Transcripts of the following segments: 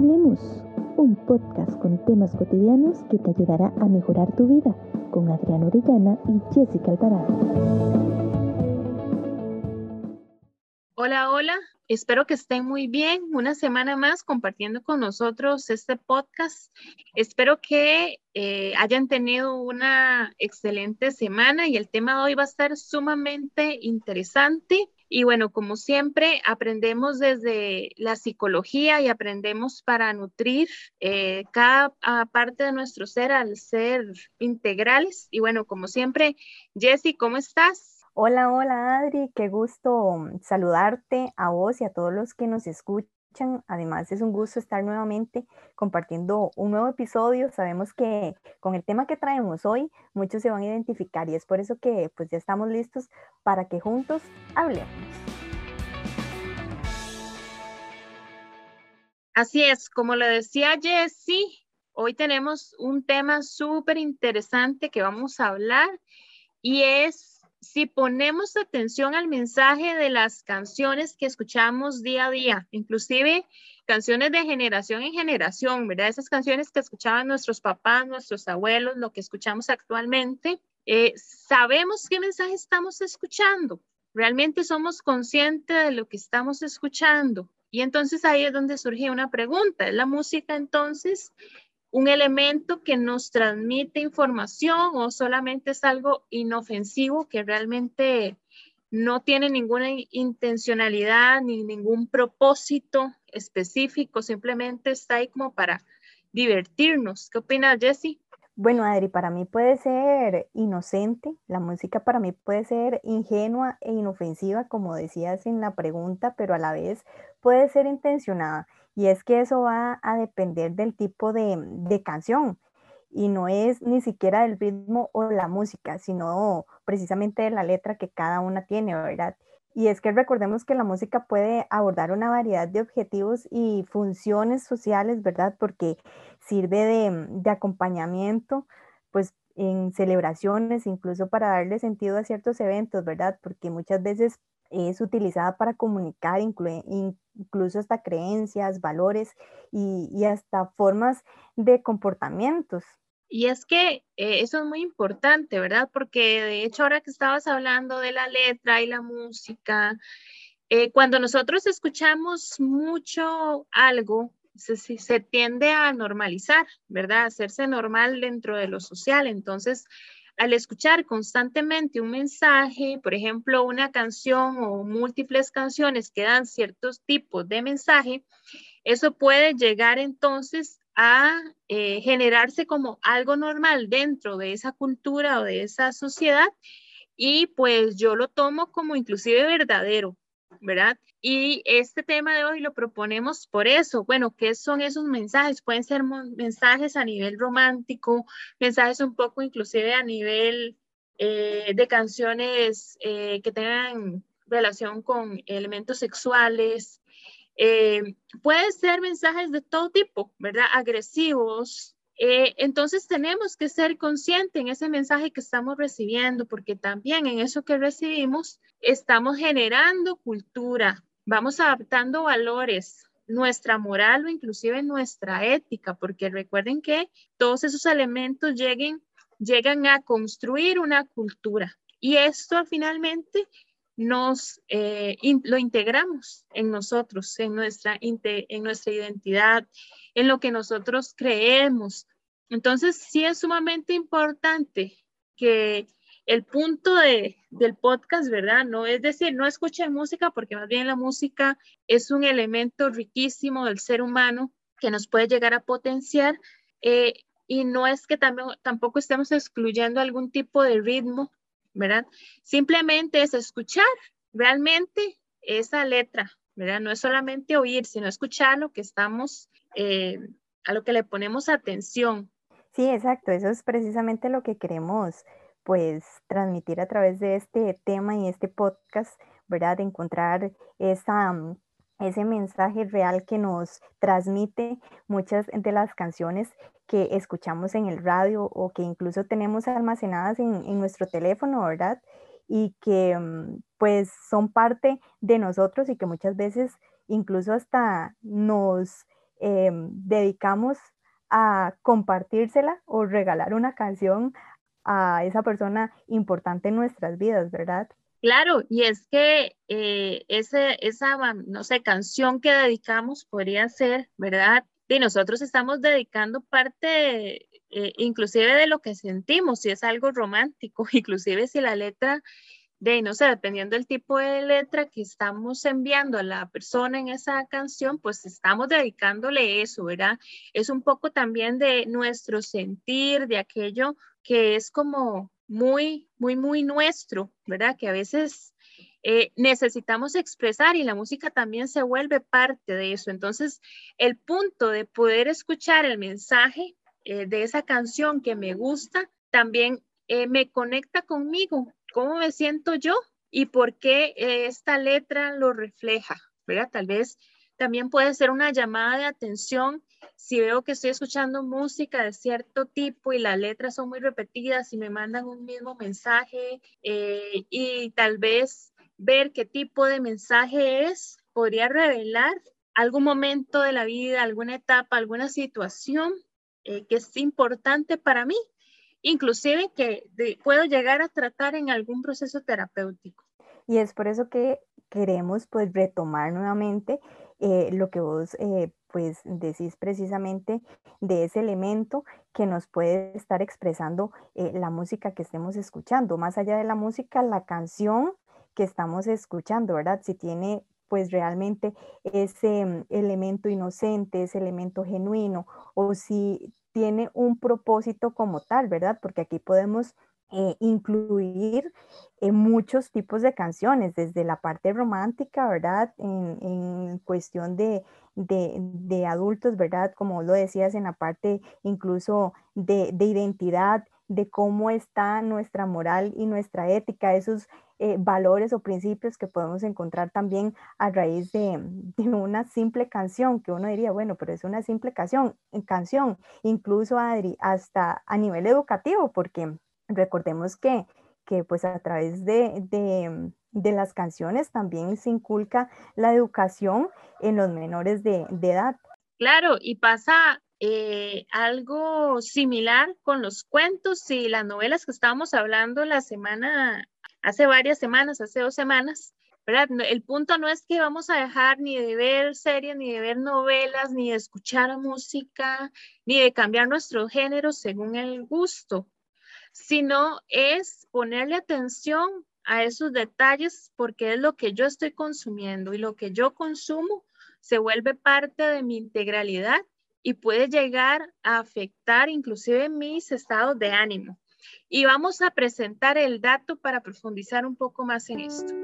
Hablemos, un podcast con temas cotidianos que te ayudará a mejorar tu vida con Adriana Orellana y Jessica Alvarado. Hola, hola, espero que estén muy bien. Una semana más compartiendo con nosotros este podcast. Espero que eh, hayan tenido una excelente semana y el tema de hoy va a estar sumamente interesante. Y bueno, como siempre, aprendemos desde la psicología y aprendemos para nutrir eh, cada ah, parte de nuestro ser al ser integrales. Y bueno, como siempre, Jessy, ¿cómo estás? Hola, hola Adri, qué gusto saludarte a vos y a todos los que nos escuchan Además, es un gusto estar nuevamente compartiendo un nuevo episodio. Sabemos que con el tema que traemos hoy, muchos se van a identificar y es por eso que pues ya estamos listos para que juntos hablemos. Así es, como lo decía Jessie, hoy tenemos un tema súper interesante que vamos a hablar y es si ponemos atención al mensaje de las canciones que escuchamos día a día, inclusive canciones de generación en generación, ¿verdad? Esas canciones que escuchaban nuestros papás, nuestros abuelos, lo que escuchamos actualmente, eh, sabemos qué mensaje estamos escuchando. Realmente somos conscientes de lo que estamos escuchando. Y entonces ahí es donde surge una pregunta. ¿Es la música entonces un elemento que nos transmite información o solamente es algo inofensivo que realmente no tiene ninguna intencionalidad ni ningún propósito específico, simplemente está ahí como para divertirnos. ¿Qué opinas, Jessie? Bueno, Adri, para mí puede ser inocente, la música para mí puede ser ingenua e inofensiva, como decías en la pregunta, pero a la vez puede ser intencionada. Y es que eso va a depender del tipo de, canción y no es ni siquiera del ritmo o la música, sino precisamente de la letra que cada una tiene, ¿verdad? Y es que recordemos que la música puede abordar una variedad de objetivos y funciones sociales, ¿verdad? Porque sirve de, de acompañamiento, pues en celebraciones, incluso para darle sentido a ciertos eventos, ¿verdad? Porque muchas veces es utilizada para comunicar incluso hasta creencias, valores y, hasta formas de comportamientos. Y es que eh, eso es muy importante, ¿verdad? Porque de hecho ahora que estabas hablando de la letra y la música, eh, cuando nosotros escuchamos mucho algo, se, se tiende a normalizar, ¿verdad? Hacerse normal dentro de lo social. Entonces, al escuchar constantemente un mensaje, por ejemplo, una canción o múltiples canciones que dan ciertos tipos de mensaje, eso puede llegar entonces a eh, generarse como algo normal dentro de esa cultura o de esa sociedad y pues yo lo tomo como inclusive verdadero, ¿verdad? Y este tema de hoy lo proponemos por eso. Bueno, ¿qué son esos mensajes? Pueden ser mensajes a nivel romántico, mensajes un poco inclusive a nivel eh, de canciones eh, que tengan relación con elementos sexuales. Eh, pueden ser mensajes de todo tipo, ¿verdad? Agresivos, eh, entonces tenemos que ser conscientes en ese mensaje que estamos recibiendo, porque también en eso que recibimos estamos generando cultura, vamos adaptando valores, nuestra moral o inclusive nuestra ética, porque recuerden que todos esos elementos lleguen, llegan a construir una cultura y esto finalmente nos eh, lo integramos en nosotros, en nuestra, en nuestra identidad, en lo que nosotros creemos. Entonces, sí es sumamente importante que el punto de, del podcast, ¿verdad? No es decir, no escuchen música, porque más bien la música es un elemento riquísimo del ser humano que nos puede llegar a potenciar. Eh, y no es que tampoco estemos excluyendo algún tipo de ritmo ¿verdad? Simplemente es escuchar realmente esa letra, ¿verdad? No es solamente oír, sino escuchar lo que estamos, eh, a lo que le ponemos atención. Sí, exacto, eso es precisamente lo que queremos pues transmitir a través de este tema y este podcast, ¿verdad? Encontrar esa, mm, ese mensaje real que nos transmite muchas de las canciones que escuchamos en el radio o que incluso tenemos almacenadas en, nuestro teléfono, ¿verdad? Y que mm, pues son parte de nosotros y que muchas veces incluso hasta nos em, dedicamos a compartírsela o regalar una canción a esa persona importante en nuestras vidas, ¿verdad? Claro, y es que eh, ese, esa, no sé, canción que dedicamos podría ser, ¿verdad? Y nosotros estamos dedicando parte, eh, inclusive de lo que sentimos, si es algo romántico, inclusive si la letra de, no sé, dependiendo del tipo de letra que estamos enviando a la persona en esa canción, pues estamos dedicándole eso, ¿verdad? Es un poco también de nuestro sentir, de aquello que es como muy, muy, muy nuestro, ¿verdad? Que a veces eh, necesitamos expresar y la música también se vuelve parte de eso. Entonces, el punto de poder escuchar el mensaje eh, de esa canción que me gusta, también eh, me conecta conmigo, cómo me siento yo y por qué eh, esta letra lo refleja, ¿verdad? Tal vez también puede ser una llamada de atención si veo que estoy escuchando música de cierto tipo y las letras son muy repetidas y me mandan un mismo mensaje eh, y tal vez ver qué tipo de mensaje es, podría revelar algún momento de la vida, alguna etapa, alguna situación eh, que es importante para mí inclusive que puedo llegar a tratar en algún proceso terapéutico. Y es por eso que queremos pues retomar nuevamente eh, lo que vos eh, pues decís precisamente de ese elemento que nos puede estar expresando eh, la música que estemos escuchando. Más allá de la música, la canción que estamos escuchando, ¿verdad? Si tiene pues realmente ese mm, elemento inocente, ese elemento genuino, o si tiene un propósito como tal, ¿verdad? Porque aquí podemos eh, incluir eh, muchos tipos de canciones, desde la parte romántica, ¿verdad? En, cuestión de, de, adultos, ¿verdad? Como lo decías, en la parte incluso de, de identidad, de cómo está nuestra moral y nuestra ética, esos eh, valores o principios que podemos encontrar también a raíz de, una simple canción, que uno diría, bueno, pero es una simple canción, canción, incluso Adri, hasta a nivel educativo, porque recordemos que, que pues a través de, de, las canciones también se inculca la educación en los menores de, edad. Claro, y pasa eh, algo similar con los cuentos y las novelas que estábamos hablando la semana hace varias semanas, hace dos semanas, ¿verdad? El punto no es que vamos a dejar ni de ver series, ni de ver novelas, ni de escuchar música, ni de cambiar nuestro género según el gusto, sino es ponerle atención a esos detalles porque es lo que yo estoy consumiendo y lo que yo consumo se vuelve parte de mi integralidad y puede llegar a afectar inclusive mis estados de ánimo. Y vamos a presentar el dato para profundizar un poco más en esto.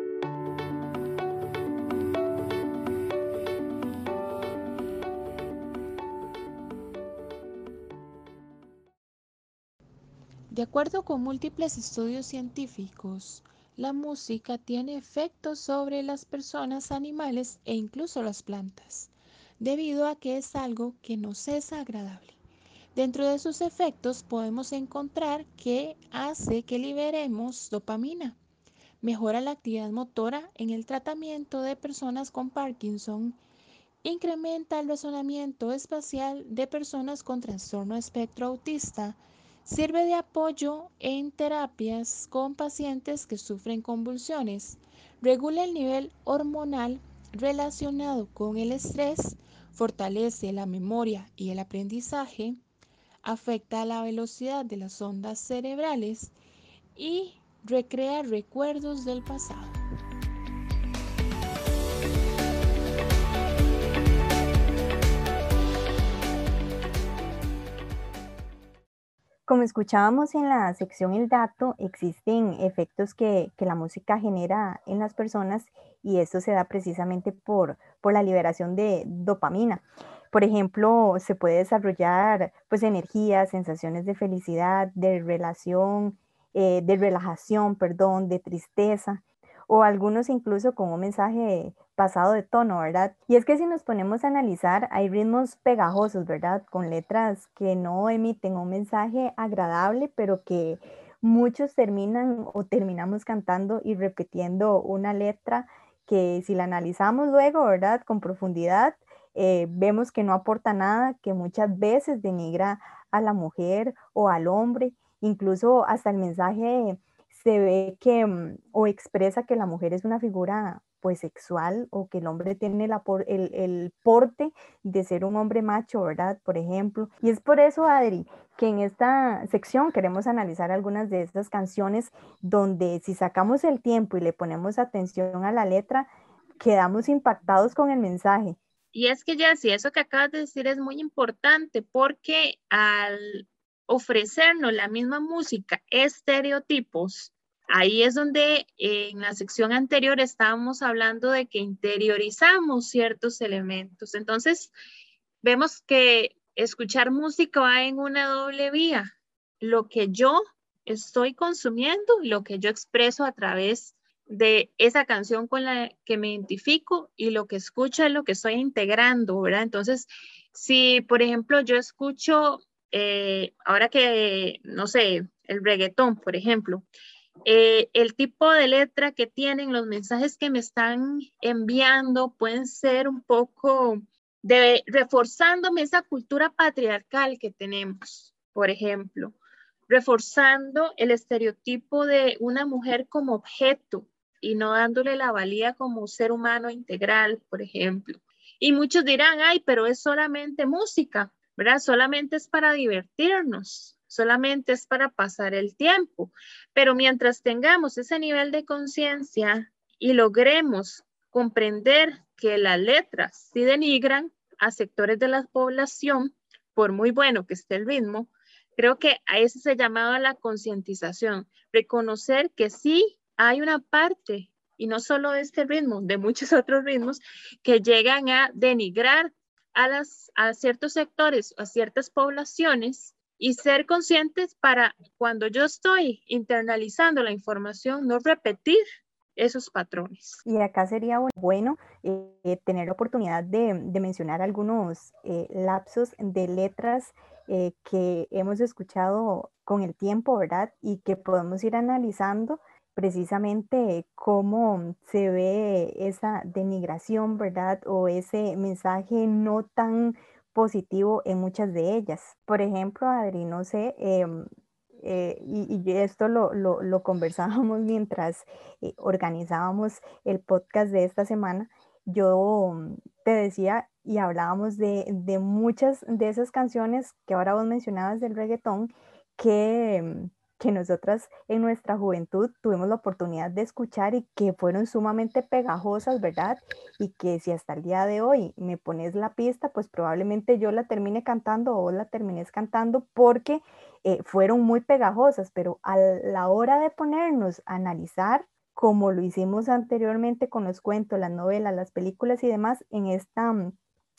De acuerdo con múltiples estudios científicos, la música tiene efectos sobre las personas, animales e incluso las plantas, debido a que es algo que nos es agradable. Dentro de sus efectos podemos encontrar que hace que liberemos dopamina, mejora la actividad motora en el tratamiento de personas con Parkinson, incrementa el razonamiento espacial de personas con trastorno espectro autista, sirve de apoyo en terapias con pacientes que sufren convulsiones, regula el nivel hormonal relacionado con el estrés, fortalece la memoria y el aprendizaje, afecta la velocidad de las ondas cerebrales y recrea recuerdos del pasado. Como escuchábamos en la sección El dato, existen efectos que, la música genera en las personas y esto se da precisamente por, por la liberación de dopamina. Por ejemplo, se puede desarrollar pues energía, sensaciones de felicidad, de relación, eh, de relajación, perdón, de tristeza, o algunos incluso con un mensaje pasado de tono, ¿verdad? Y es que si nos ponemos a analizar, hay ritmos pegajosos, ¿verdad? Con letras que no emiten un mensaje agradable, pero que muchos terminan o terminamos cantando y repitiendo una letra que si la analizamos luego, ¿verdad? Con profundidad, eh, vemos que no aporta nada, que muchas veces denigra a la mujer o al hombre, incluso hasta el mensaje se ve que mm, o expresa que la mujer es una figura pues sexual o que el hombre tiene el, el, porte de ser un hombre macho, ¿verdad? Por ejemplo. Y es por eso, Adri, que en esta sección queremos analizar algunas de estas canciones donde si sacamos el tiempo y le ponemos atención a la letra, quedamos impactados con el mensaje. Y es que, Jessy, eso que acabas de decir es muy importante porque al ofrecernos la misma música, estereotipos, Ahí es donde eh, en la sección anterior estábamos hablando de que interiorizamos ciertos elementos. Entonces, vemos que escuchar música va en una doble vía. Lo que yo estoy consumiendo lo que yo expreso a través de esa canción con la que me identifico y lo que escucho es lo que estoy integrando, ¿verdad? Entonces, si por ejemplo yo escucho, eh, ahora que, no sé, el reggaetón, por ejemplo, eh, el tipo de letra que tienen, los mensajes que me están enviando pueden ser un poco de reforzándome esa cultura patriarcal que tenemos, por ejemplo, reforzando el estereotipo de una mujer como objeto y no dándole la valía como ser humano integral, por ejemplo. Y muchos dirán, ay, pero es solamente música, ¿verdad? Solamente es para divertirnos solamente es para pasar el tiempo. Pero mientras tengamos ese nivel de conciencia y logremos comprender que las letras sí denigran a sectores de la población, por muy bueno que esté el ritmo, creo que a ese se llamado a la concientización, reconocer que sí hay una parte, y no solo de este ritmo, de muchos otros ritmos, que llegan a denigrar a, las, a ciertos sectores, a ciertas poblaciones y ser conscientes para cuando yo estoy internalizando la información, no repetir esos patrones. Y acá sería bueno eh, tener la oportunidad de, mencionar algunos eh, lapsos de letras eh, que hemos escuchado con el tiempo, ¿verdad? Y que podemos ir analizando precisamente cómo se ve esa denigración, ¿verdad? O ese mensaje no tan positivo en muchas de ellas. Por ejemplo, Adri, no sé, em, eh, y, esto lo, lo, conversábamos mientras eh, organizábamos el podcast de esta semana, yo mm, te decía y hablábamos de, de, muchas de esas canciones que ahora vos mencionabas del reggaetón que mm, que nosotras en nuestra juventud tuvimos la oportunidad de escuchar y que fueron sumamente pegajosas, ¿verdad? Y que si hasta el día de hoy me pones la pista, pues probablemente yo la termine cantando o la termines cantando porque eh, fueron muy pegajosas, pero a la hora de ponernos a analizar, como lo hicimos anteriormente con los cuentos, las novelas, las películas y demás, en esta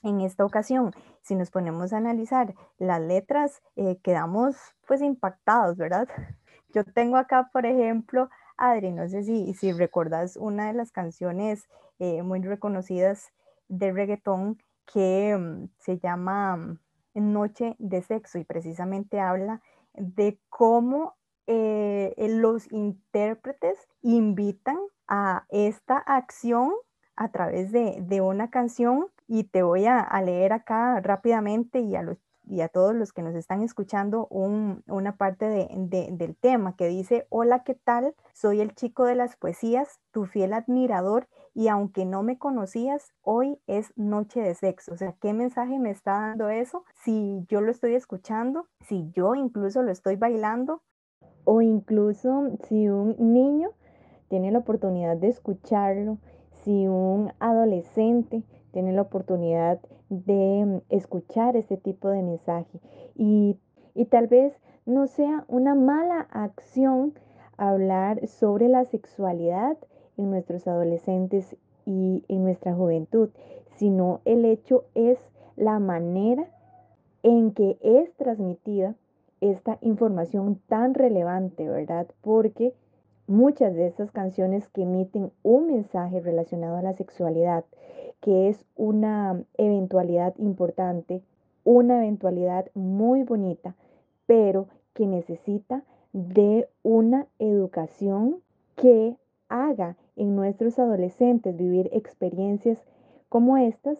en esta ocasión, si nos ponemos a analizar las letras, eh, quedamos pues impactados, ¿verdad? Yo tengo acá, por ejemplo, Adri, no sé si, si recuerdas una de las canciones eh, muy reconocidas de reggaetón que mm, se llama mm, Noche de Sexo y precisamente habla de cómo eh, los intérpretes invitan a esta acción a través de, de una canción y te voy a, leer acá rápidamente y a, todos los que nos están escuchando una parte del tema que dice, hola, ¿qué tal? Soy el chico de las poesías, tu fiel admirador y aunque no me conocías, hoy es noche de sexo. O sea, ¿qué mensaje me está dando eso? Si yo lo estoy escuchando, si yo incluso lo estoy bailando. O incluso si un niño tiene la oportunidad de escucharlo, si un adolescente tiene la oportunidad de escuchar este tipo de mensaje y, tal vez no sea una mala acción hablar sobre la sexualidad en nuestros adolescentes y en nuestra juventud, sino el hecho es la manera en que es transmitida esta información tan relevante, ¿verdad? Porque muchas de estas canciones que emiten un mensaje relacionado a la sexualidad que es una eventualidad importante, una eventualidad muy bonita, pero que necesita de una educación que haga en nuestros adolescentes vivir experiencias como estas,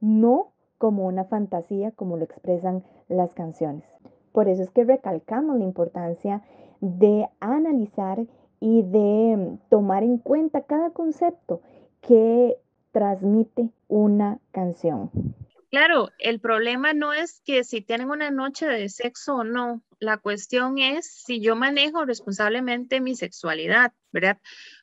no como una fantasía, como lo expresan las canciones. Por eso es que recalcamos la importancia de analizar y de tomar en cuenta cada concepto que transmite una canción. Claro, el problema no es que si tienen una noche de sexo o no, la cuestión es si yo manejo responsablemente mi sexualidad, ¿verdad?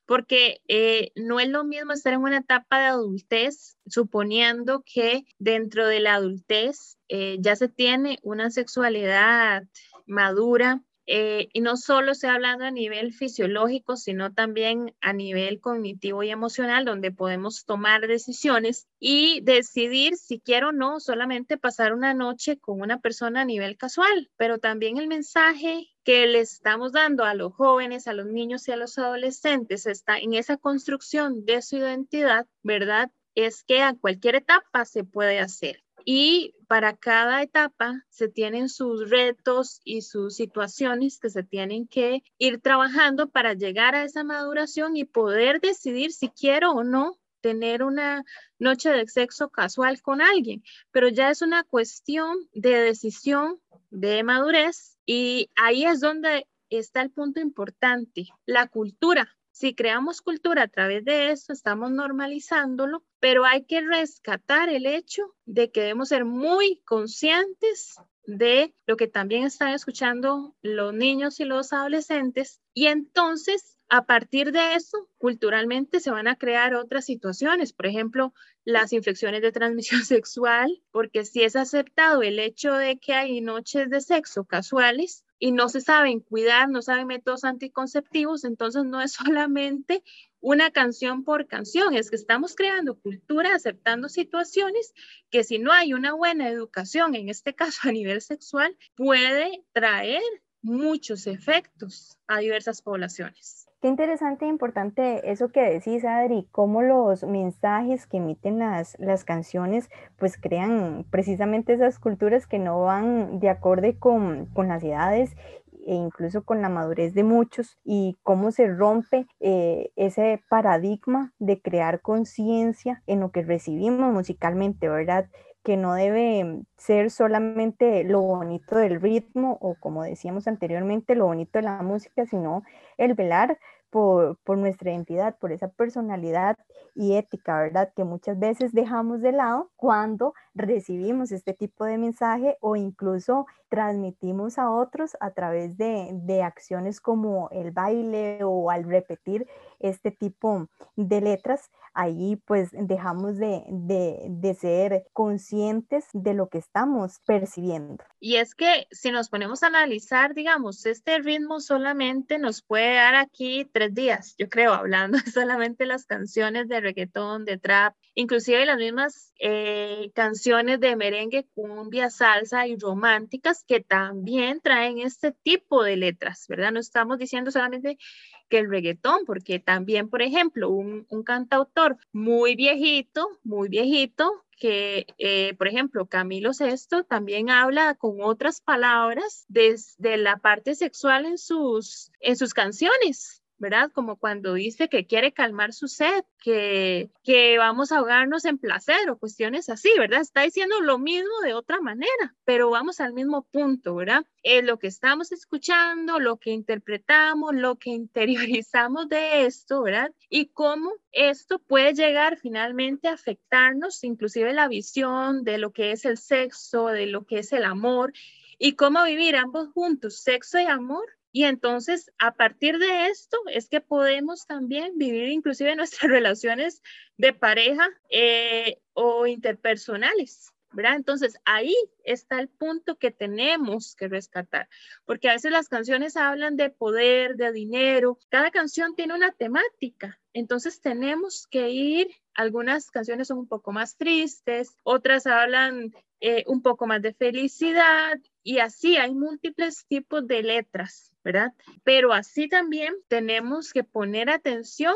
Porque eh, no es lo mismo estar en una etapa de adultez, suponiendo que dentro de la adultez eh, ya se tiene una sexualidad madura, eh, y no solo estoy hablando a nivel fisiológico, sino también a nivel cognitivo y emocional, donde podemos tomar decisiones y decidir si quiero o no solamente pasar una noche con una persona a nivel casual, pero también el mensaje que le estamos dando a los jóvenes, a los niños y a los adolescentes está en esa construcción de su identidad, ¿verdad? Es que a cualquier etapa se puede hacer y para cada etapa se tienen sus retos y sus situaciones que se tienen que ir trabajando para llegar a esa maduración y poder decidir si quiero o no tener una noche de sexo casual con alguien, pero ya es una cuestión de decisión, de madurez y ahí es donde está el punto importante, la cultura. Si creamos cultura a través de eso, estamos normalizándolo, pero hay que rescatar el hecho de que debemos ser muy conscientes de lo que también están escuchando los niños y los adolescentes y entonces a partir de eso, culturalmente se van a crear otras situaciones, por ejemplo, las infecciones de transmisión sexual, porque si es aceptado el hecho de que hay noches de sexo casuales, y no se saben cuidar, no saben métodos anticonceptivos, entonces no es solamente una canción por canción, es que estamos creando cultura, aceptando situaciones que si no hay una buena educación, en este caso a nivel sexual, puede traer muchos efectos a diversas poblaciones. Qué interesante e importante eso que decís, Adri, cómo los mensajes que emiten las, las canciones pues crean precisamente esas culturas que no van de acorde con, con las edades e incluso con la madurez de muchos y cómo se rompe eh, ese paradigma de crear conciencia en lo que recibimos musicalmente, ¿verdad? Que no debe ser solamente lo bonito del ritmo o como decíamos anteriormente, lo bonito de la música, sino el velar por, por, nuestra identidad, por esa personalidad y ética, ¿verdad? Que muchas veces dejamos de lado cuando recibimos este tipo de mensaje o incluso transmitimos a otros a través de, de acciones como el baile o al repetir este tipo de letras, ahí pues dejamos de, de, de, ser conscientes de lo que estamos percibiendo. Y es que si nos ponemos a analizar, digamos, este ritmo solamente nos puede dar aquí tres días, yo creo, hablando solamente las canciones de reggaetón, de trap, inclusive las mismas eh, canciones de merengue, cumbia, salsa y románticas que también traen este tipo de letras, ¿verdad? No estamos diciendo solamente que el reggaetón, porque también, por ejemplo, un, cantautor muy viejito, muy viejito, que, eh, por ejemplo, Camilo Sesto también habla con otras palabras desde la parte sexual en sus, en sus canciones. ¿Verdad? Como cuando dice que quiere calmar su sed, que, que vamos a ahogarnos en placer o cuestiones así, ¿verdad? Está diciendo lo mismo de otra manera, pero vamos al mismo punto, ¿verdad? Es lo que estamos escuchando, lo que interpretamos, lo que interiorizamos de esto, ¿verdad? Y cómo esto puede llegar finalmente a afectarnos, inclusive la visión de lo que es el sexo, de lo que es el amor y cómo vivir ambos juntos, sexo y amor, y entonces, a partir de esto, es que podemos también vivir inclusive nuestras relaciones de pareja eh, o interpersonales. ¿verdad? Entonces, ahí está el punto que tenemos que rescatar, porque a veces las canciones hablan de poder, de dinero, cada canción tiene una temática, entonces tenemos que ir, algunas canciones son un poco más tristes, otras hablan eh, un poco más de felicidad y así hay múltiples tipos de letras, ¿verdad? Pero así también tenemos que poner atención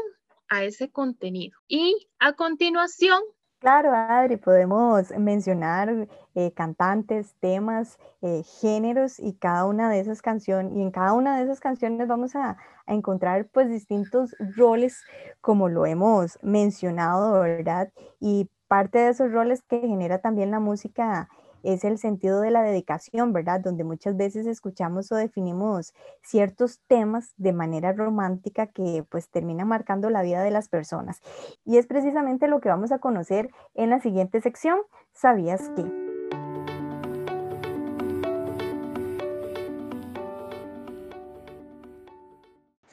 a ese contenido. Y a continuación... Claro, Adri, podemos mencionar eh, cantantes, temas, eh, géneros y cada una de esas canciones, y en cada una de esas canciones vamos a, a, encontrar pues distintos roles como lo hemos mencionado, ¿verdad? Y parte de esos roles que genera también la música es el sentido de la dedicación, ¿verdad? Donde muchas veces escuchamos o definimos ciertos temas de manera romántica que pues terminan marcando la vida de las personas. Y es precisamente lo que vamos a conocer en la siguiente sección, ¿sabías que?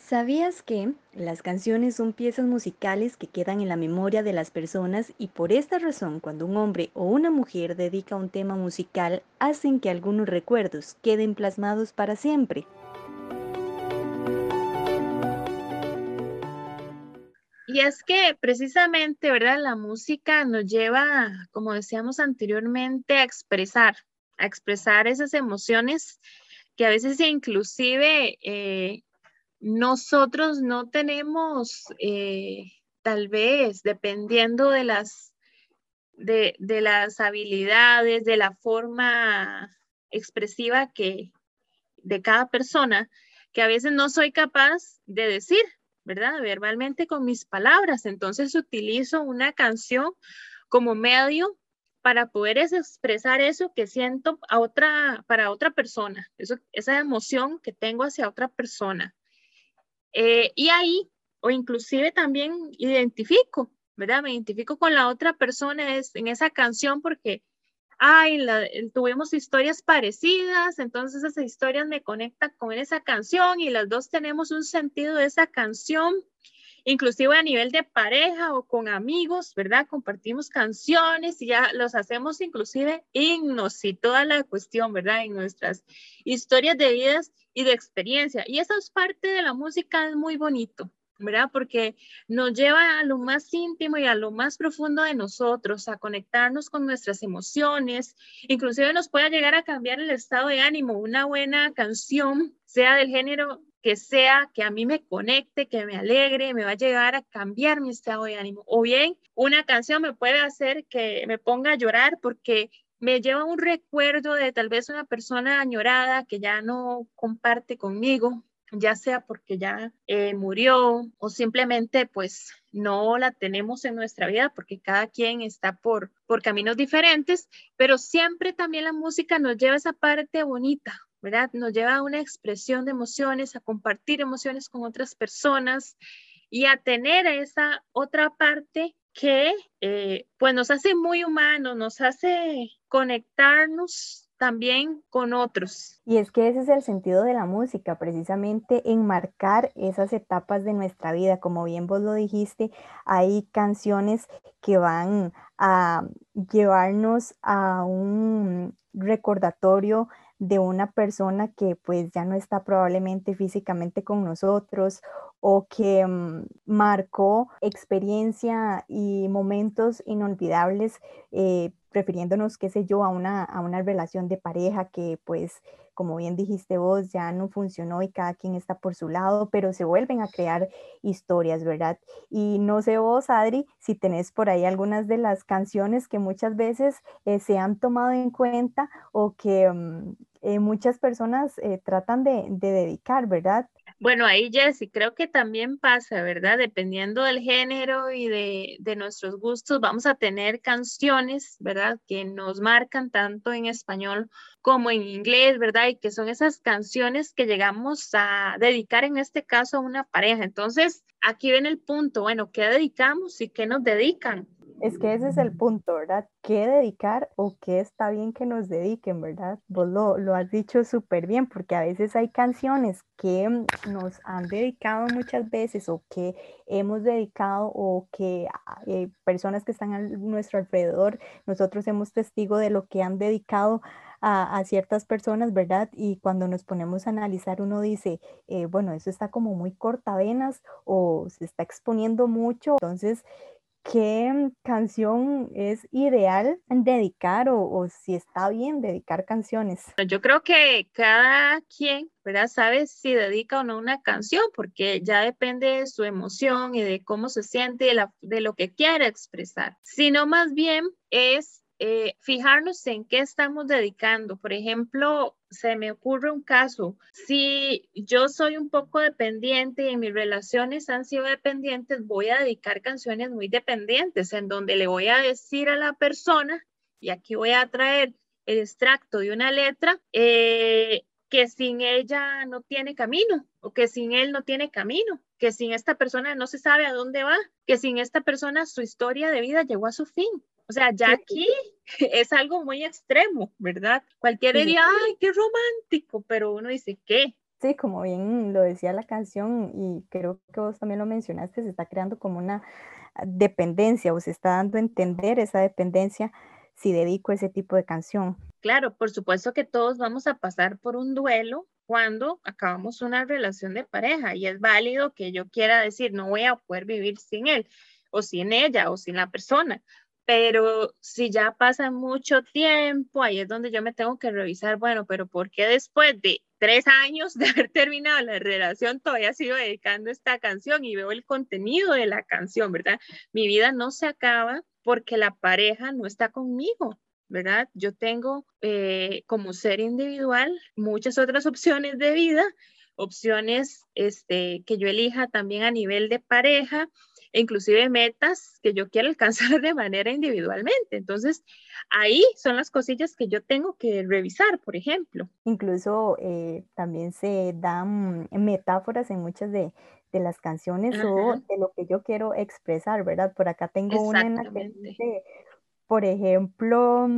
¿Sabías que las canciones son piezas musicales que quedan en la memoria de las personas y por esta razón cuando un hombre o una mujer dedica un tema musical hacen que algunos recuerdos queden plasmados para siempre? Y es que precisamente, ¿verdad? La música nos lleva, como decíamos anteriormente, a expresar, a expresar esas emociones que a veces inclusive eh, nosotros no tenemos, eh, tal vez, dependiendo de las, de, las habilidades, de la forma expresiva que de cada persona, que a veces no soy capaz de decir, ¿verdad? Verbalmente con mis palabras. Entonces utilizo una canción como medio para poder expresar eso que siento a otra, para otra persona, esa emoción que tengo hacia otra persona. Eh, y ahí, o inclusive también identifico, ¿verdad? Me identifico con la otra persona en esa canción porque, ay, tuvimos historias parecidas, entonces esas historias me conectan con esa canción y las dos tenemos un sentido de esa canción, inclusive a nivel de pareja o con amigos, ¿verdad? Compartimos canciones y ya los hacemos inclusive himnos y toda la cuestión, ¿verdad? En nuestras historias de vidas y de experiencia. Y esa es parte de la música, es muy bonito, ¿verdad? Porque nos lleva a lo más íntimo y a lo más profundo de nosotros, a conectarnos con nuestras emociones, inclusive nos puede llegar a cambiar el estado de ánimo. Una buena canción, sea del género que sea, que a mí me conecte, que me alegre, me va a llegar a cambiar mi estado de ánimo. O bien, una canción me puede hacer que me ponga a llorar porque me lleva un recuerdo de tal vez una persona añorada que ya no comparte conmigo, ya sea porque ya eh, murió o simplemente pues no la tenemos en nuestra vida porque cada quien está por, por caminos diferentes, pero siempre también la música nos lleva a esa parte bonita, ¿verdad? Nos lleva a una expresión de emociones, a compartir emociones con otras personas y a tener esa otra parte que eh, pues nos hace muy humanos, nos hace conectarnos también con otros. Y es que ese es el sentido de la música, precisamente enmarcar esas etapas de nuestra vida. Como bien vos lo dijiste, hay canciones que van a llevarnos a un recordatorio de una persona que pues ya no está probablemente físicamente con nosotros o que mm, marcó experiencia y momentos inolvidables, eh, refiriéndonos, qué sé yo, a una, a una relación de pareja que pues como bien dijiste vos, ya no funcionó y cada quien está por su lado, pero se vuelven a crear historias, ¿verdad? Y no sé vos, Adri, si tenés por ahí algunas de las canciones que muchas veces eh, se han tomado en cuenta o que mm, eh, muchas personas tratan de, de dedicar, ¿verdad? Bueno, ahí Jessy, creo que también pasa, ¿verdad? Dependiendo del género y de, de, nuestros gustos, vamos a tener canciones, ¿verdad? Que nos marcan tanto en español como en inglés, ¿verdad? Y que son esas canciones que llegamos a dedicar en este caso a una pareja. Entonces, aquí ven el punto, bueno, ¿qué dedicamos y qué nos dedican? Es que ese es el punto, ¿verdad? ¿Qué dedicar o qué está bien que nos dediquen, ¿verdad? Vos lo, lo has dicho súper bien, porque a veces hay canciones que nos han dedicado muchas veces o que hemos dedicado o que eh, personas que están a nuestro alrededor, nosotros hemos testigo de lo que han dedicado a, a, ciertas personas, ¿verdad? Y cuando nos ponemos a analizar, uno dice, eh, bueno, eso está como muy cortavenas o se está exponiendo mucho. Entonces, qué canción es ideal dedicar o, si está bien dedicar canciones. Yo creo que cada quien, ¿verdad? Sabe si dedica o no una canción porque ya depende de su emoción y de cómo se siente y de, de lo que quiere expresar, sino más bien es eh, fijarnos en qué estamos dedicando. Por ejemplo, se me ocurre un caso, si yo soy un poco dependiente y mis relaciones han sido dependientes, voy a dedicar canciones muy dependientes en donde le voy a decir a la persona, y aquí voy a traer el extracto de una letra, eh, que sin ella no tiene camino o que sin él no tiene camino, que sin esta persona no se sabe a dónde va, que sin esta persona su historia de vida llegó a su fin. O sea, ya aquí es algo muy extremo, ¿verdad? Cualquiera diría, ay, qué romántico, pero uno dice, ¿qué? Sí, como bien lo decía la canción y creo que vos también lo mencionaste, se está creando como una dependencia o se está dando a entender esa dependencia si dedico ese tipo de canción. Claro, por supuesto que todos vamos a pasar por un duelo cuando acabamos una relación de pareja y es válido que yo quiera decir, no voy a poder vivir sin él o sin ella o sin la persona. Pero si ya pasa mucho tiempo, ahí es donde yo me tengo que revisar, bueno, pero ¿por qué después de tres años de haber terminado la relación todavía sigo dedicando esta canción y veo el contenido de la canción, ¿verdad? Mi vida no se acaba porque la pareja no está conmigo, ¿verdad? Yo tengo eh, como ser individual muchas otras opciones de vida, opciones este, que yo elija también a nivel de pareja, inclusive metas que yo quiero alcanzar de manera individualmente. Entonces, ahí son las cosillas que yo tengo que revisar, por ejemplo. Incluso eh, también se dan metáforas en muchas de, de las canciones o de lo que yo quiero expresar, ¿verdad? Por acá tengo una en la que dice, por ejemplo,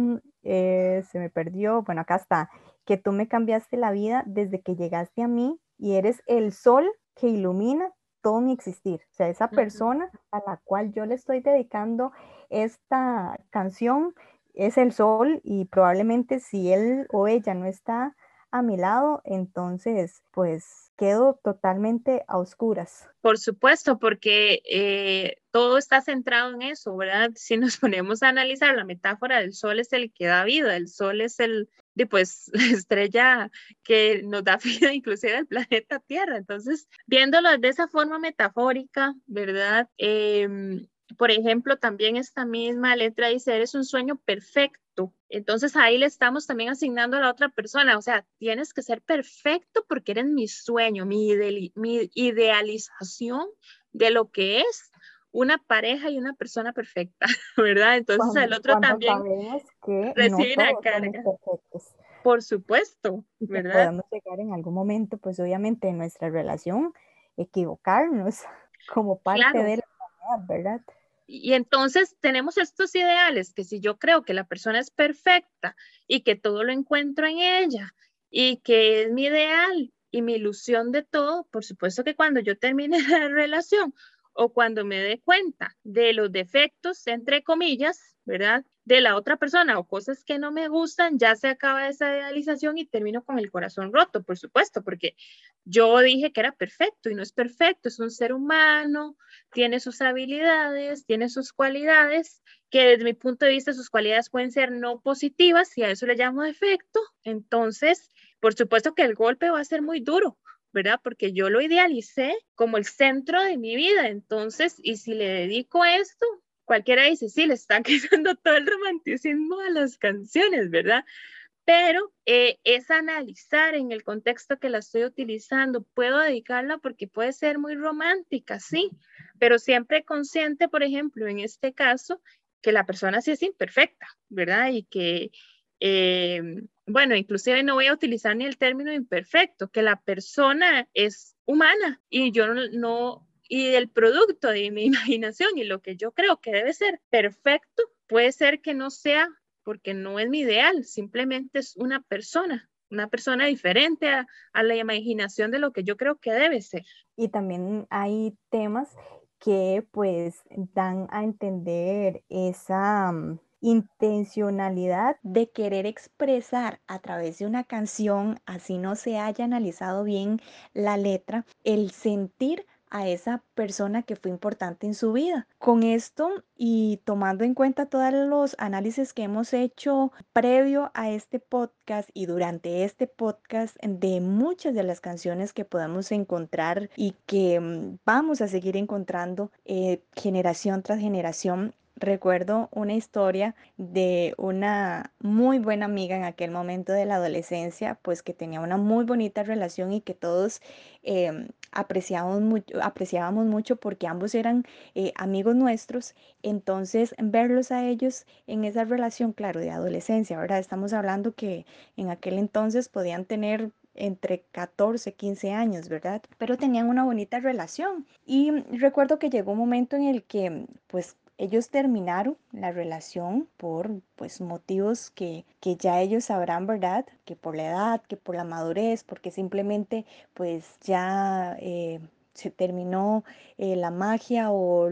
eh, se me perdió, bueno, acá está, que tú me cambiaste la vida desde que llegaste a mí y eres el sol que ilumina todo mi existir. O sea, esa persona a la cual yo le estoy dedicando esta canción es el sol y probablemente si él o ella no está a mi lado, entonces pues quedo totalmente a oscuras. Por supuesto, porque eh, todo está centrado en eso, ¿verdad? Si nos ponemos a analizar la metáfora del sol es el que da vida, el sol es el, pues, la estrella que nos da vida inclusive al planeta Tierra. Entonces, viéndolo de esa forma metafórica, ¿verdad? Em, por ejemplo, también esta misma letra dice, eres un sueño perfecto. Entonces ahí le estamos también asignando a la otra persona, o sea, tienes que ser perfecto porque eres mi sueño, mi, mi idealización de lo que es una pareja y una persona perfecta, ¿verdad? Entonces el otro también recibe la carga. Por supuesto, ¿verdad? Podemos llegar en algún momento, pues obviamente en nuestra relación, equivocarnos como parte de la humanidad, ¿verdad? Y entonces tenemos estos ideales que si yo creo que la persona es perfecta y que todo lo encuentro en ella y que es mi ideal y mi ilusión de todo, por supuesto que cuando yo termine la relación o cuando me dé cuenta de los defectos, entre comillas, ¿verdad? De la otra persona o cosas que no me gustan, ya se acaba esa idealización y termino con el corazón roto, por supuesto, porque yo dije que era perfecto y no es perfecto, es un ser humano, tiene sus habilidades, tiene sus cualidades, que desde mi punto de vista sus cualidades pueden ser no positivas y a eso le llamo defecto. Entonces, por supuesto que el golpe va a ser muy duro, ¿verdad? Porque yo lo idealicé como el centro de mi vida. Entonces, y si le dedico esto, cualquiera dice, sí, le están quitando todo el romanticismo a las canciones, ¿verdad? Pero eh, es analizar en el contexto que la estoy utilizando. Puedo dedicarla porque puede ser muy romántica, sí, pero siempre consciente, por ejemplo, en este caso, que la persona sí es imperfecta, ¿verdad? Y que eh, bueno, inclusive no voy a utilizar ni el término imperfecto, que la persona es humana y yo no, y el producto de mi imaginación y lo que yo creo que debe ser perfecto, puede ser que no sea porque no es mi ideal, simplemente es una persona, una persona diferente a, a la imaginación de lo que yo creo que debe ser. Y también hay temas que pues dan a entender esa mm, intencionalidad de querer expresar a través de una canción, así no se haya analizado bien la letra, el sentir a esa persona que fue importante en su vida. Con esto y tomando en cuenta todos los análisis que hemos hecho previo a este podcast y durante este podcast de muchas de las canciones que podemos encontrar y que mm, vamos a seguir encontrando eh, generación tras generación, recuerdo una historia de una muy buena amiga en aquel momento de la adolescencia, pues que tenía una muy bonita relación y que todos em, apreciábamos, mucho, porque ambos eran eh, amigos nuestros. Entonces, verlos a ellos en esa relación, claro, de adolescencia, ¿verdad? Estamos hablando que en aquel entonces podían tener entre 14, 15 años, ¿verdad? Pero tenían una bonita relación. Y recuerdo que llegó un momento en el que, pues, ellos terminaron la relación por pues motivos que, que, ya ellos sabrán, ¿verdad? Que por la edad, que por la madurez, porque simplemente pues ya eh, se terminó eh, la magia o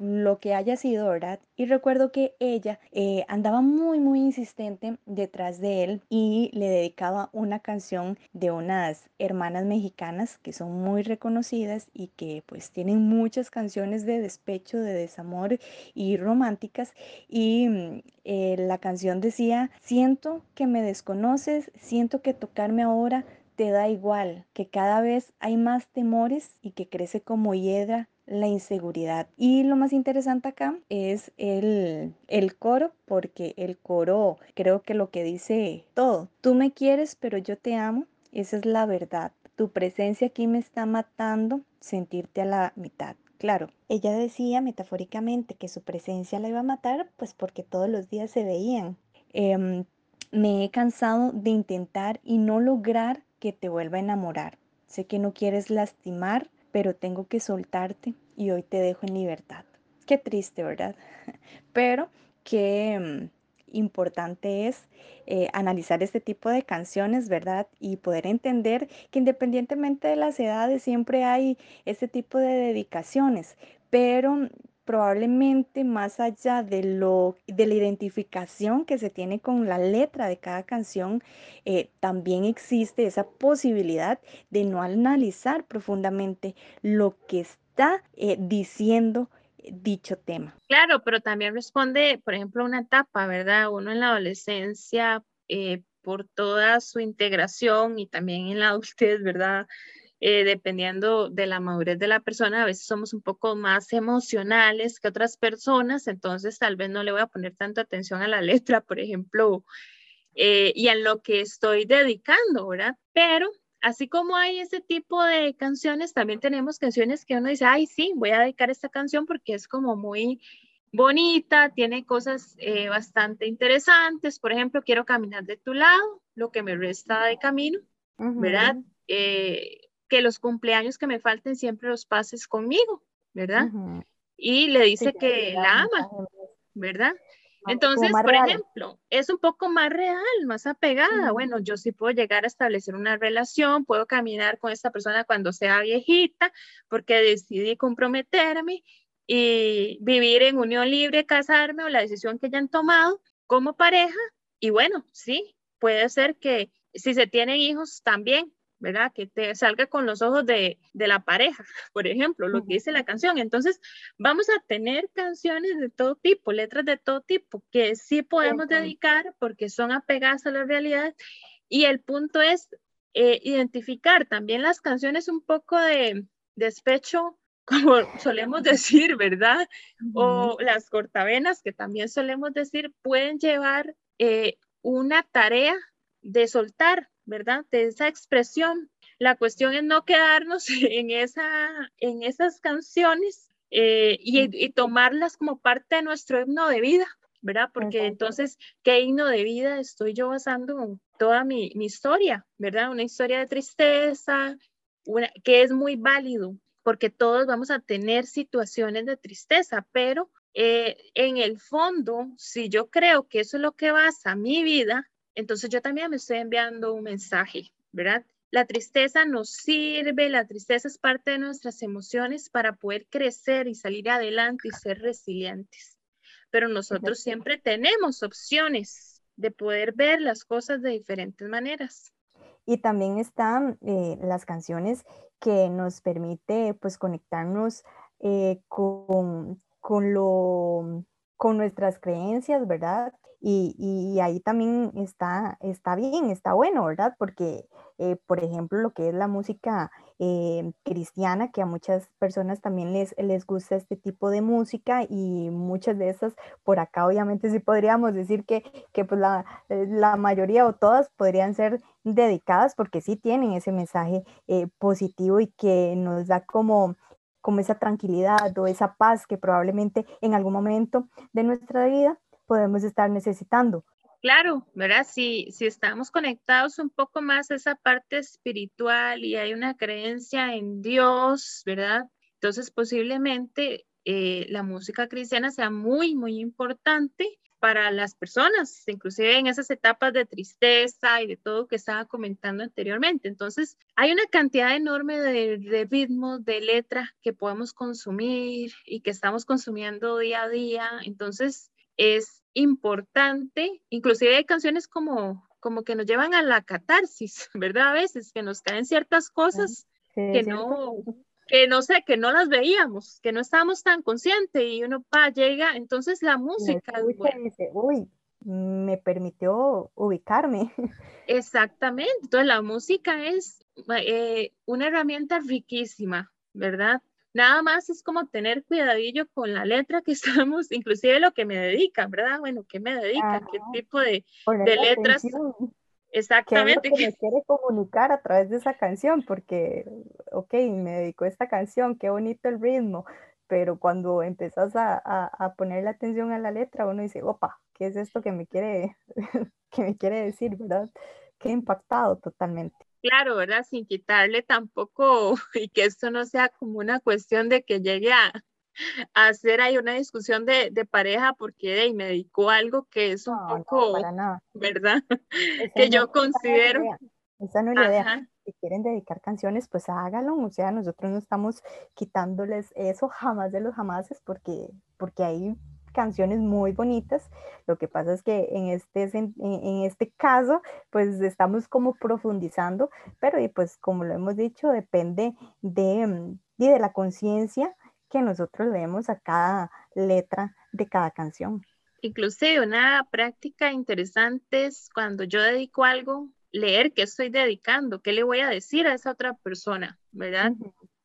lo que haya sido, ¿verdad? Y recuerdo que ella eh, andaba muy, muy insistente detrás de él y le dedicaba una canción de unas hermanas mexicanas que son muy reconocidas y que pues tienen muchas canciones de despecho, de desamor y románticas. Y mm, eh, la canción decía, siento que me desconoces, siento que tocarme ahora te da igual, que cada vez hay más temores y que crece como hiedra la inseguridad. Y lo más interesante acá es el, el coro, porque el coro creo que lo que dice todo, tú me quieres, pero yo te amo, esa es la verdad. Tu presencia aquí me está matando, sentirte a la mitad. Claro, ella decía metafóricamente que su presencia la iba a matar, pues porque todos los días se veían. Em, me he cansado de intentar y no lograr que te vuelva a enamorar. Sé que no quieres lastimar, pero tengo que soltarte y hoy te dejo en libertad. Qué triste, ¿verdad? Pero qué mm, importante es eh, analizar este tipo de canciones, ¿verdad? Y poder entender que independientemente de las edades siempre hay este tipo de dedicaciones, pero probablemente más allá de lo de la identificación que se tiene con la letra de cada canción, eh, también existe esa posibilidad de no analizar profundamente lo que está eh, diciendo dicho tema. Claro, pero también responde, por ejemplo, una etapa, ¿verdad? Uno en la adolescencia, eh, por toda su integración y también en la adultez, ¿verdad? Eh, dependiendo de la madurez de la persona, a veces somos un poco más emocionales que otras personas, entonces tal vez no le voy a poner tanta atención a la letra, por ejemplo, eh, y a lo que estoy dedicando, ¿verdad? Pero así como hay ese tipo de canciones, también tenemos canciones que uno dice, ay, sí, voy a dedicar esta canción porque es como muy bonita, tiene cosas eh, bastante interesantes, por ejemplo, quiero caminar de tu lado, lo que me resta de camino, ¿verdad? Que los cumpleaños que me falten siempre los pases conmigo, ¿verdad? Y le dice que la ama, ¿verdad? Entonces, por ejemplo, es un poco más real, más apegada. Bueno, yo sí puedo llegar a establecer una relación, puedo caminar con esta persona cuando sea viejita, porque decidí comprometerme y vivir en unión libre, casarme o la decisión que hayan tomado como pareja. Y bueno, sí, puede ser que si se tienen hijos también, ¿verdad? Que te salga con los ojos de, la pareja, por ejemplo, lo que dice la canción. Entonces, vamos a tener canciones de todo tipo, letras de todo tipo, que sí podemos dedicar porque son apegadas a la realidad. Y el punto es eh, identificar también las canciones un poco de despecho, como solemos decir, ¿verdad? O las cortavenas, que también solemos decir, pueden llevar eh, una tarea de soltar, ¿verdad? De esa expresión. La cuestión es no quedarnos en, esa, en esas canciones eh, y, tomarlas como parte de nuestro himno de vida, ¿verdad? Porque entonces, ¿qué himno de vida estoy yo basando toda mi, historia, ¿verdad? Una historia de tristeza, que es muy válido, porque todos vamos a tener situaciones de tristeza, pero eh, en el fondo, si yo creo que eso es lo que basa mi vida, entonces yo también me estoy enviando un mensaje, ¿verdad? La tristeza nos sirve, la tristeza es parte de nuestras emociones para poder crecer y salir adelante y ser resilientes. Pero nosotros siempre tenemos opciones de poder ver las cosas de diferentes maneras. Y también están eh, las canciones que nos permite pues conectarnos eh, con, con, lo, con nuestras creencias, ¿verdad? Y, ahí también está, está bien, está bueno, ¿verdad? Porque, eh, por ejemplo, lo que es la música eh, cristiana, que a muchas personas también les, les gusta este tipo de música y muchas de esas, por acá obviamente sí podríamos decir que, que pues la, eh, la, mayoría o todas podrían ser dedicadas porque sí tienen ese mensaje positivo y que nos da como como esa tranquilidad o esa paz que probablemente en algún momento de nuestra vida podemos estar necesitando. Claro, ¿verdad? Si, si estamos conectados un poco más a esa parte espiritual y hay una creencia en Dios, ¿verdad? Entonces posiblemente eh, la música cristiana sea muy, muy importante para las personas, inclusive en esas etapas de tristeza y de todo que estaba comentando anteriormente. Entonces, hay una cantidad enorme de, de ritmos, de letras que podemos consumir y que estamos consumiendo día a día. Entonces, es importante, inclusive hay canciones como, como que nos llevan a la catarsis, ¿verdad? A veces que nos caen ciertas cosas que no, que no sé, que no las veíamos, que no estábamos tan conscientes y uno pa, llega, entonces la música. dice, uy, me permitió ubicarme. Exactamente, entonces la música es eh, una herramienta riquísima, ¿verdad? Nada más es como tener cuidadillo con la letra que estamos, inclusive lo que me dedican, ¿verdad? Bueno, ¿qué me dedican? ¿Qué tipo de, de letras? Exactamente. ¿Qué es lo que me quiere comunicar a través de esa canción? Porque, ok, me dedicó esta canción, qué bonito el ritmo, pero cuando empezás a, a, a poner la atención a la letra, uno dice, opa, ¿qué es esto que me quiere, que me quiere decir, verdad? Qué impactado totalmente. Claro, ¿verdad? Sin quitarle tampoco y que esto no sea como una cuestión de que llegue a, hacer ahí una discusión de, pareja porque me dedicó algo que es un poco, ¿verdad? que yo considero. Esa no es la idea. Si quieren dedicar canciones, pues hágalo. O sea, nosotros no estamos quitándoles eso jamás de los jamases porque, porque ahí canciones muy bonitas. Lo que pasa es que en este, en, este caso, pues estamos como profundizando, pero y pues como lo hemos dicho, depende de, mm, de la conciencia que nosotros leemos a cada letra de cada canción. Inclusive una práctica interesante es cuando yo dedico algo, leer qué estoy dedicando, qué le voy a decir a esa otra persona, ¿verdad?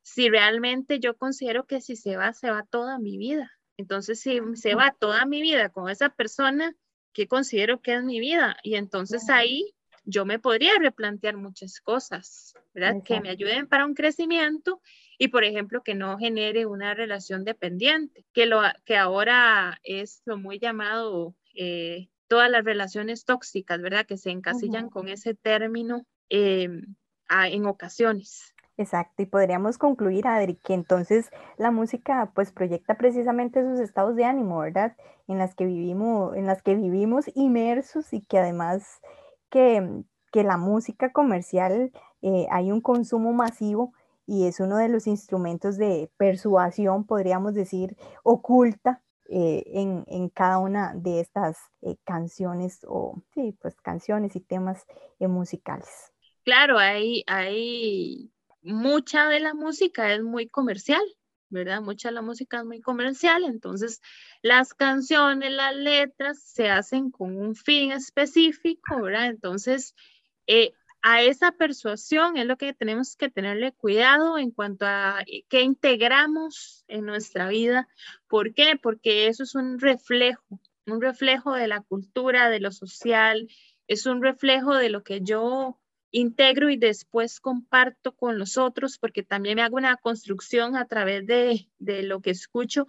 Si realmente yo considero que si se va, se va toda mi vida. Entonces, si se va toda mi vida con esa persona, ¿qué considero que es mi vida? Y entonces ahí yo me podría replantear muchas cosas, ¿verdad? Que me ayuden para un crecimiento y, por ejemplo, que no genere una relación dependiente, que, lo, que ahora es lo muy llamado eh, todas las relaciones tóxicas, ¿verdad? Que se encasillan con ese término em, en ocasiones. Exacto, y podríamos concluir, Adri, que entonces la música pues proyecta precisamente esos estados de ánimo, ¿verdad? En las que vivimos, en las que vivimos inmersos y que además que, que la música comercial eh, hay un consumo masivo y es uno de los instrumentos de persuasión, podríamos decir, oculta eh, en, en, cada una de estas eh, canciones o sí, pues canciones y temas musicales. Claro, hay, hay mucha de la música es muy comercial, ¿verdad? Mucha de la música es muy comercial, entonces las canciones, las letras se hacen con un fin específico, ¿verdad? Entonces, eh, a esa persuasión es lo que tenemos que tenerle cuidado en cuanto a eh, qué integramos en nuestra vida. ¿Por qué? Porque eso es un reflejo, un reflejo de la cultura, de lo social, es un reflejo de lo que yo integro y después comparto con los otros, porque también me hago una construcción a través de, de lo que escucho,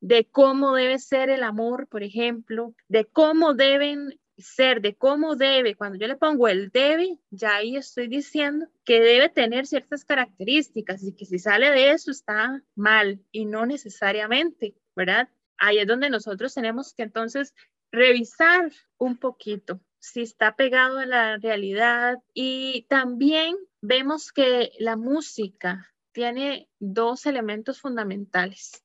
de cómo debe ser el amor, por ejemplo, de cómo deben ser, de cómo debe, cuando yo le pongo el debe, ya ahí estoy diciendo que debe tener ciertas características y que si sale de eso está mal y no necesariamente, ¿verdad? Ahí es donde nosotros tenemos que entonces revisar un poquito si está pegado a la realidad. Y también vemos que la música tiene dos elementos fundamentales,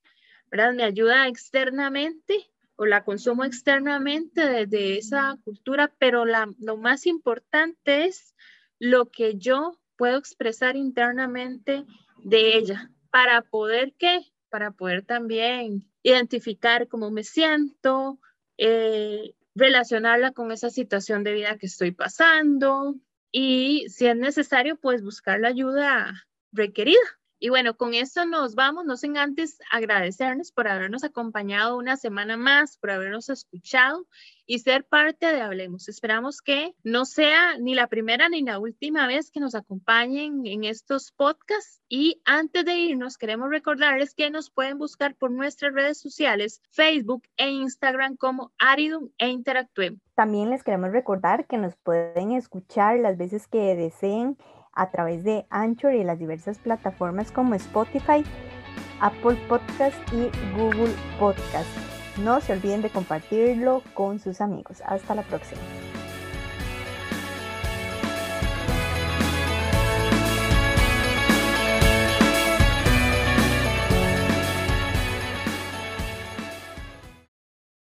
¿verdad? Me ayuda externamente o la consumo externamente desde esa cultura, pero lo más importante es lo que yo puedo expresar internamente de ella para poder qué, para poder también identificar cómo me siento, eh, relacionarla con esa situación de vida que estoy pasando y si es necesario, pues buscar la ayuda requerida. Y bueno, con esto nos vamos, no sin antes agradecernos por habernos acompañado una semana más, por habernos escuchado y ser parte de Hablemos. Esperamos que no sea ni la primera ni la última vez que nos acompañen en estos podcasts. Y antes de irnos, queremos recordarles que nos pueden buscar por nuestras redes sociales, Facebook e Instagram como Aridum e Interactuemos. También les queremos recordar que nos pueden escuchar las veces que deseen a través de Anchor y las diversas plataformas como Spotify, Apple Podcast y Google Podcast. No se olviden de compartirlo con sus amigos. Hasta la próxima.